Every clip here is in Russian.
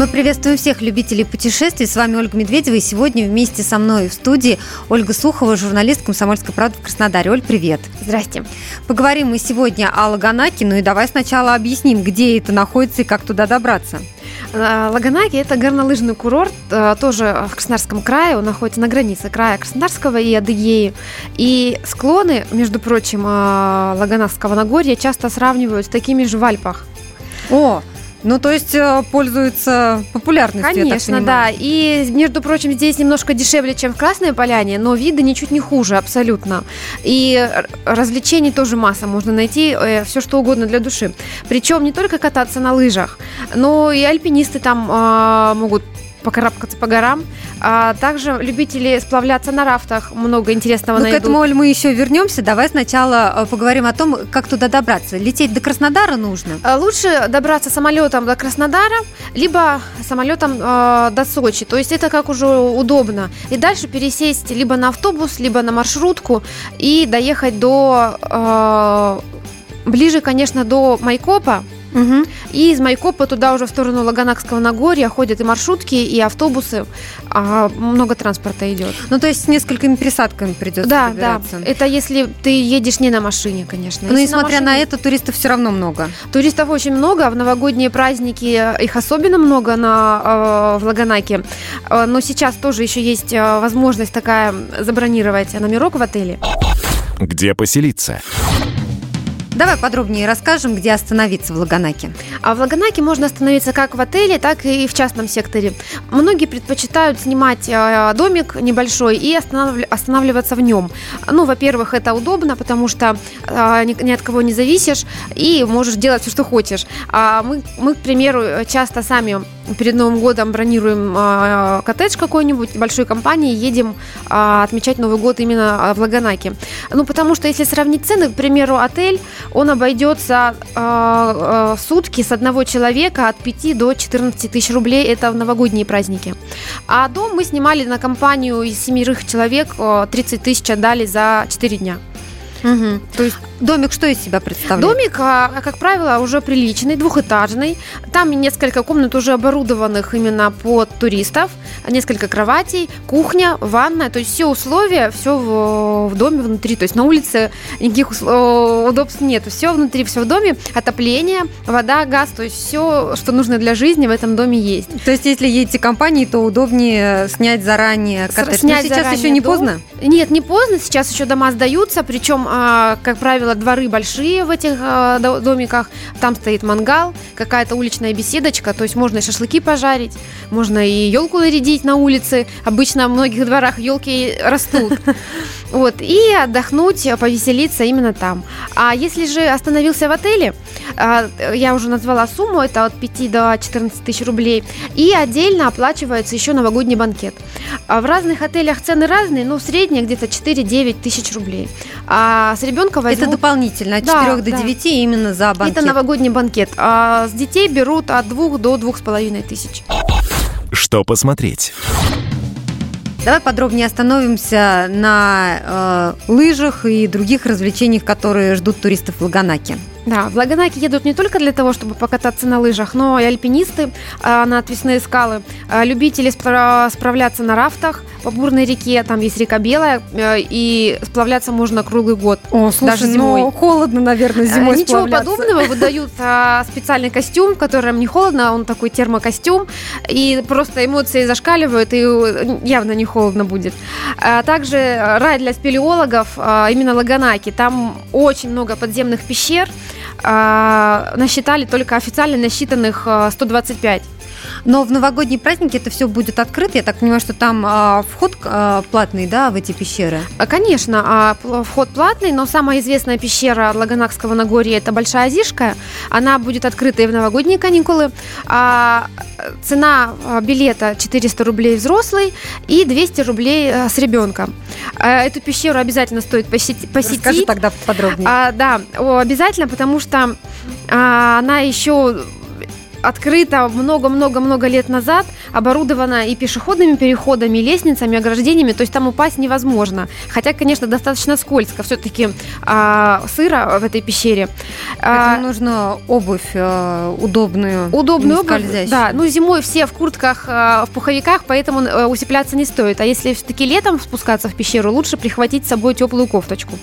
Мы приветствуем всех любителей путешествий. С вами Ольга Медведева. И сегодня вместе со мной в студии Ольга Сухова, журналист «Комсомольской правды» в Краснодаре. Оль, привет. Здрасте. Поговорим мы сегодня о Лаганаке. Ну и давай сначала объясним, где это находится и как туда добраться. А, Лаганаки – это горнолыжный курорт, а, тоже в Краснодарском крае. Он находится на границе края Краснодарского и Адыгеи. И склоны, между прочим, а, Лаганакского Нагорья часто сравнивают с такими же в Альпах. О, ну, то есть э, пользуется популярностью, Конечно, да. И, между прочим, здесь немножко дешевле, чем в Красной Поляне, но виды ничуть не хуже абсолютно. И развлечений тоже масса. Можно найти э, все, что угодно для души. Причем не только кататься на лыжах, но и альпинисты там э, могут покарабкаться по горам. А также любители сплавляться на рафтах. Много интересного ну, найдут. к этому, Оль, мы еще вернемся. Давай сначала э, поговорим о том, как туда добраться. Лететь до Краснодара нужно? А, лучше добраться самолетом до Краснодара, либо самолетом э, до Сочи. То есть это как уже удобно. И дальше пересесть либо на автобус, либо на маршрутку и доехать до... Э, ближе, конечно, до Майкопа, Угу. И из Майкопа туда уже в сторону Лаганакского Нагорья ходят и маршрутки, и автобусы. А много транспорта идет. Ну, то есть с несколькими пересадками придется Да, добираться. да. Это если ты едешь не на машине, конечно. Но несмотря на, машине... на это, туристов все равно много. Туристов очень много. В новогодние праздники их особенно много на, э, в Лаганаке. Э, но сейчас тоже еще есть возможность такая забронировать номерок в отеле. Где поселиться? Давай подробнее расскажем, где остановиться в Лаганаке. А в Лаганаке можно остановиться как в отеле, так и в частном секторе. Многие предпочитают снимать э, домик небольшой и останавливаться в нем. Ну, во-первых, это удобно, потому что э, ни от кого не зависишь и можешь делать все, что хочешь. А мы, мы, к примеру, часто сами перед Новым годом бронируем э, коттедж какой-нибудь большой компании, едем отмечать Новый год именно в Лаганаке. Ну, потому что если сравнить цены, к примеру, отель он обойдется э, э, сутки с одного человека от 5 до 14 тысяч рублей. Это в новогодние праздники. А дом мы снимали на компанию из семерых человек, 30 тысяч отдали за 4 дня. Угу. То есть домик что из себя представляет? Домик, а, как правило, уже приличный, двухэтажный. Там несколько комнат уже оборудованных именно под туристов, несколько кроватей, кухня, ванная, то есть все условия, все в, в доме внутри. То есть на улице никаких удобств нет, все внутри, все в доме, отопление, вода, газ, то есть все, что нужно для жизни в этом доме есть. То есть если едете компанией, то удобнее снять заранее коттедж. Снять Но сейчас заранее еще не дом. поздно? Нет, не поздно, сейчас еще дома сдаются, причем а, как правило, дворы большие в этих а, домиках. Там стоит мангал, какая-то уличная беседочка. То есть можно и шашлыки пожарить, можно и елку нарядить на улице. Обычно в многих дворах елки растут. Вот, и отдохнуть, повеселиться именно там. А если же остановился в отеле, а, я уже назвала сумму, это от 5 до 14 тысяч рублей, и отдельно оплачивается еще новогодний банкет. В разных отелях цены разные, но средняя где-то 4-9 тысяч рублей. А с ребенка возьмут... Это дополнительно, от 4 да, до 9 да. именно за банкет. Это новогодний банкет. А с детей берут от 2 до 2,5 тысяч. Что посмотреть? Давай подробнее остановимся на э, лыжах и других развлечениях, которые ждут туристов в Лаганаке. Да, в Лаганаке едут не только для того, чтобы покататься на лыжах, но и альпинисты а, на отвесные скалы, а, любители спра- справляться на рафтах по бурной реке, там есть река Белая, а, и сплавляться можно круглый год, О, слушай, даже зимой. Ну, холодно, наверное, зимой а, Ничего подобного, выдают а, специальный костюм, в котором не холодно, он такой термокостюм, и просто эмоции зашкаливают, и явно не холодно будет. А также рай для спелеологов, а, именно Лаганаки, там очень много подземных пещер, а, насчитали только официально насчитанных 125. Но в новогодние праздники это все будет открыто. Я так понимаю, что там а, вход а, платный, да, в эти пещеры? А, конечно, а, вход платный, но самая известная пещера Лаганакского Нагорья – это Большая Озишка. Она будет открыта и в новогодние каникулы. А, цена а, билета 400 рублей взрослый и 200 рублей а, с ребенком. А, эту пещеру обязательно стоит посетить. Расскажи тогда подробнее. А, да, обязательно, потому что а, она еще открыта много-много-много лет назад, оборудована и пешеходными переходами, и лестницами, ограждениями, то есть там упасть невозможно. Хотя, конечно, достаточно скользко, все-таки а, сыро в этой пещере. А, нужно обувь а, удобную, удобную обувь, да. Ну зимой все в куртках, а, в пуховиках, поэтому а, усепляться не стоит. А если все-таки летом спускаться в пещеру, лучше прихватить с собой теплую кофточку.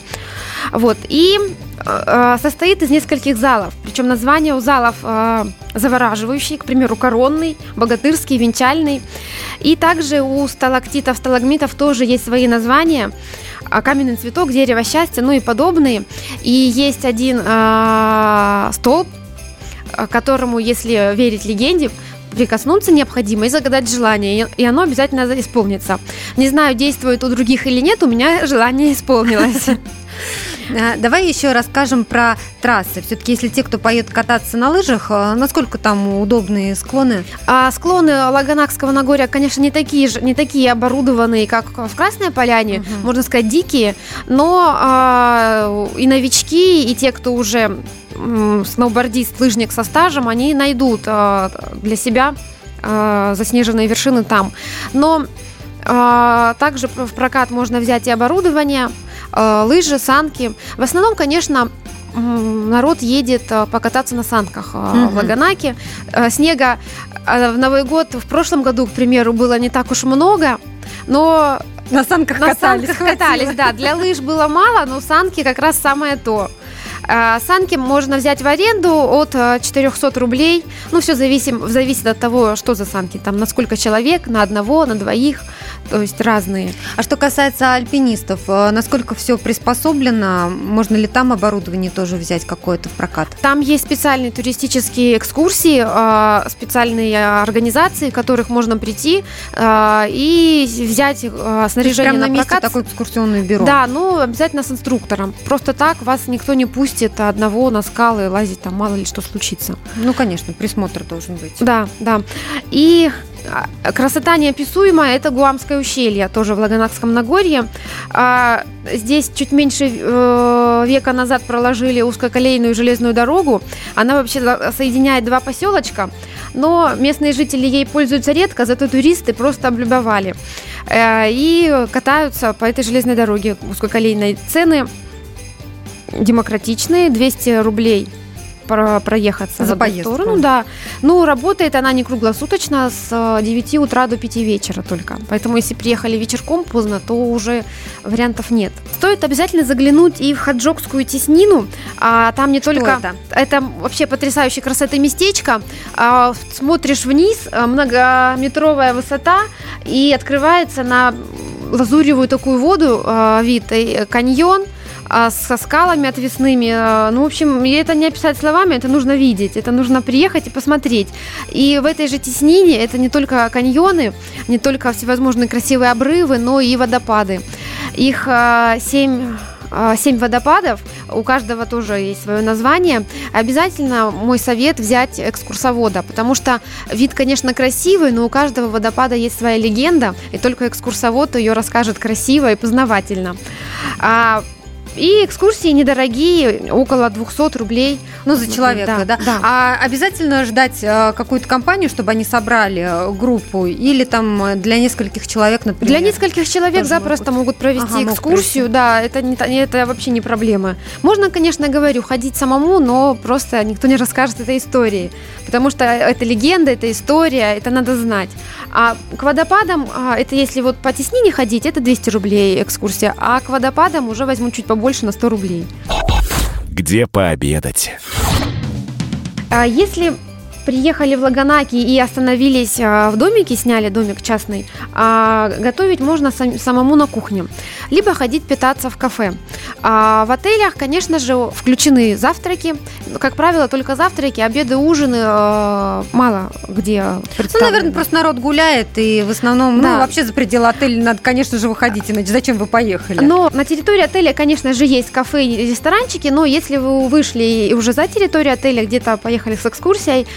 Вот и э, состоит из нескольких залов. Причем названия у залов э, завораживающие, к примеру, коронный, богатырский, венчальный. И также у сталактитов, сталагмитов тоже есть свои названия. А, каменный цветок, дерево счастья, ну и подобные. И есть один э, столб, которому, если верить легенде, прикоснуться необходимо и загадать желание, и оно обязательно исполнится. Не знаю, действует у других или нет, у меня желание исполнилось. А, давай еще расскажем про трассы. Все-таки, если те, кто поедет кататься на лыжах, а, насколько там удобные склоны? А склоны Лаганакского Нагорья, конечно, не такие же, не такие оборудованные, как в Красной Поляне, угу. можно сказать, дикие, но а, и новички, и те, кто уже сноубордист, лыжник со стажем, они найдут а, для себя а, заснеженные вершины там. Но а, также в прокат можно взять и оборудование, лыжи, санки. В основном, конечно, народ едет а, покататься на санках угу. в Лаганаке. Снега в Новый год в прошлом году, к примеру, было не так уж много, но на санках на катались. Санках катались, да. Для лыж было мало, но санки как раз самое то. Санки можно взять в аренду от 400 а, рублей. Ну, все зависит, зависит от того, что за санки. Там на сколько человек, на одного, на двоих. То есть разные. А что касается альпинистов, а, насколько все приспособлено? Можно ли там оборудование тоже взять какое-то в прокат? Там есть специальные туристические экскурсии, специальные организации, в которых можно прийти и взять снаряжение на, на прокат. такое экскурсионное бюро? Да, ну обязательно с инструктором. Просто так вас никто не пустит одного на скалы лазить, там мало ли что случится. Ну, конечно, присмотр должен быть. Да, да. И а, красота неописуемая – это Гуамское ущелье, тоже в Лаганакском Нагорье. А, здесь чуть меньше э, века назад проложили узкоколейную железную дорогу. Она вообще соединяет два поселочка, но местные жители ей пользуются редко, зато туристы просто облюбовали. Э, и катаются по этой железной дороге узкоколейной. Цены демократичные, 200 рублей про проехаться за в поездку. сторону, да. Ну, работает она не круглосуточно, с 9 э, утра до 5 вечера только. Поэтому, если приехали вечерком поздно, то уже вариантов нет. Стоит обязательно заглянуть и в Хаджокскую теснину. А, там не Что только... Это? это вообще потрясающее красоты местечко. А, смотришь вниз, э, многометровая высота, и открывается на лазуревую такую воду а, вид, и каньон – а, со скалами отвесными. А, ну, в общем, это не описать словами, это нужно видеть, это нужно приехать и посмотреть. И в этой же теснине это не только каньоны, не только всевозможные красивые обрывы, но и водопады. Их а, семь семь водопадов, у каждого тоже есть свое название. Обязательно мой совет взять экскурсовода, потому что вид, конечно, красивый, но у каждого водопада есть своя легенда, и только экскурсовод ее расскажет красиво и познавательно. И экскурсии недорогие, около 200 рублей. Ну, за человека, да. да? да. А обязательно ждать э, какую-то компанию, чтобы они собрали э, группу? Или там э, для нескольких человек, например? Для нескольких человек запросто могут, могут провести ага, экскурсию, да, это, не, это вообще не проблема. Можно, конечно, говорю, ходить самому, но просто никто не расскажет этой истории, потому что это легенда, это история, это надо знать. А к водопадам, а, это если вот по теснине ходить, это 200 рублей экскурсия, а к водопадам уже возьму чуть побольше больше на 100 рублей. Где пообедать? А если приехали в Лаганаки и остановились а, в домике, сняли домик частный, а готовить можно самому на кухне, либо ходить питаться в кафе. А в отелях, конечно же, включены завтраки, как правило, только завтраки, обеды, ужины мало где Ну, наверное, просто народ гуляет, и в основном, ну, да. ну, вообще за пределы отеля надо, конечно же, выходить, иначе зачем вы поехали? Но на территории отеля, конечно же, есть кафе и ресторанчики, но если вы вышли и уже за территорию отеля, где-то поехали с экскурсией,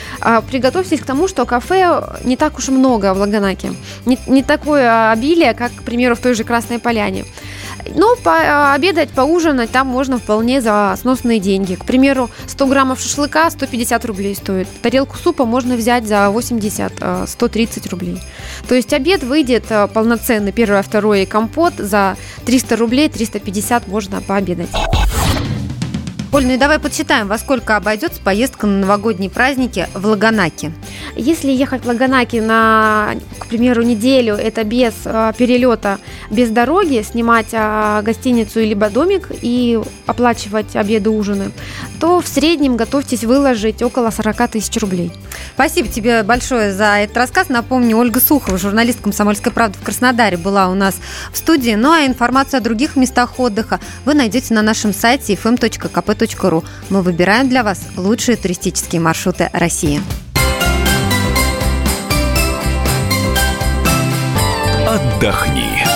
приготовьтесь к тому, что кафе не так уж много в Лаганаке. Не, не такое обилие, как, к примеру, в той же Красной Поляне. Но пообедать, поужинать там можно вполне за сносные деньги. К примеру, 100 граммов шашлыка 150 рублей стоит. Тарелку супа можно взять за 80-130 рублей. То есть обед выйдет полноценный, первое, второе компот за 300 рублей, 350 можно пообедать. Оль, ну и давай подсчитаем, во сколько обойдется поездка на новогодние праздники в Лаганаке. Если ехать в Лаганаке на, к примеру, неделю, это без э, перелета, без дороги, снимать э, гостиницу либо домик и оплачивать обеды, ужины, то в среднем готовьтесь выложить около 40 тысяч рублей. Спасибо тебе большое за этот рассказ. Напомню, Ольга Сухова, журналист «Комсомольской правды» в Краснодаре, была у нас в студии. Ну а информацию о других местах отдыха вы найдете на нашем сайте fm.kp turismo.ру. Мы выбираем для вас лучшие туристические маршруты России. Отдохни.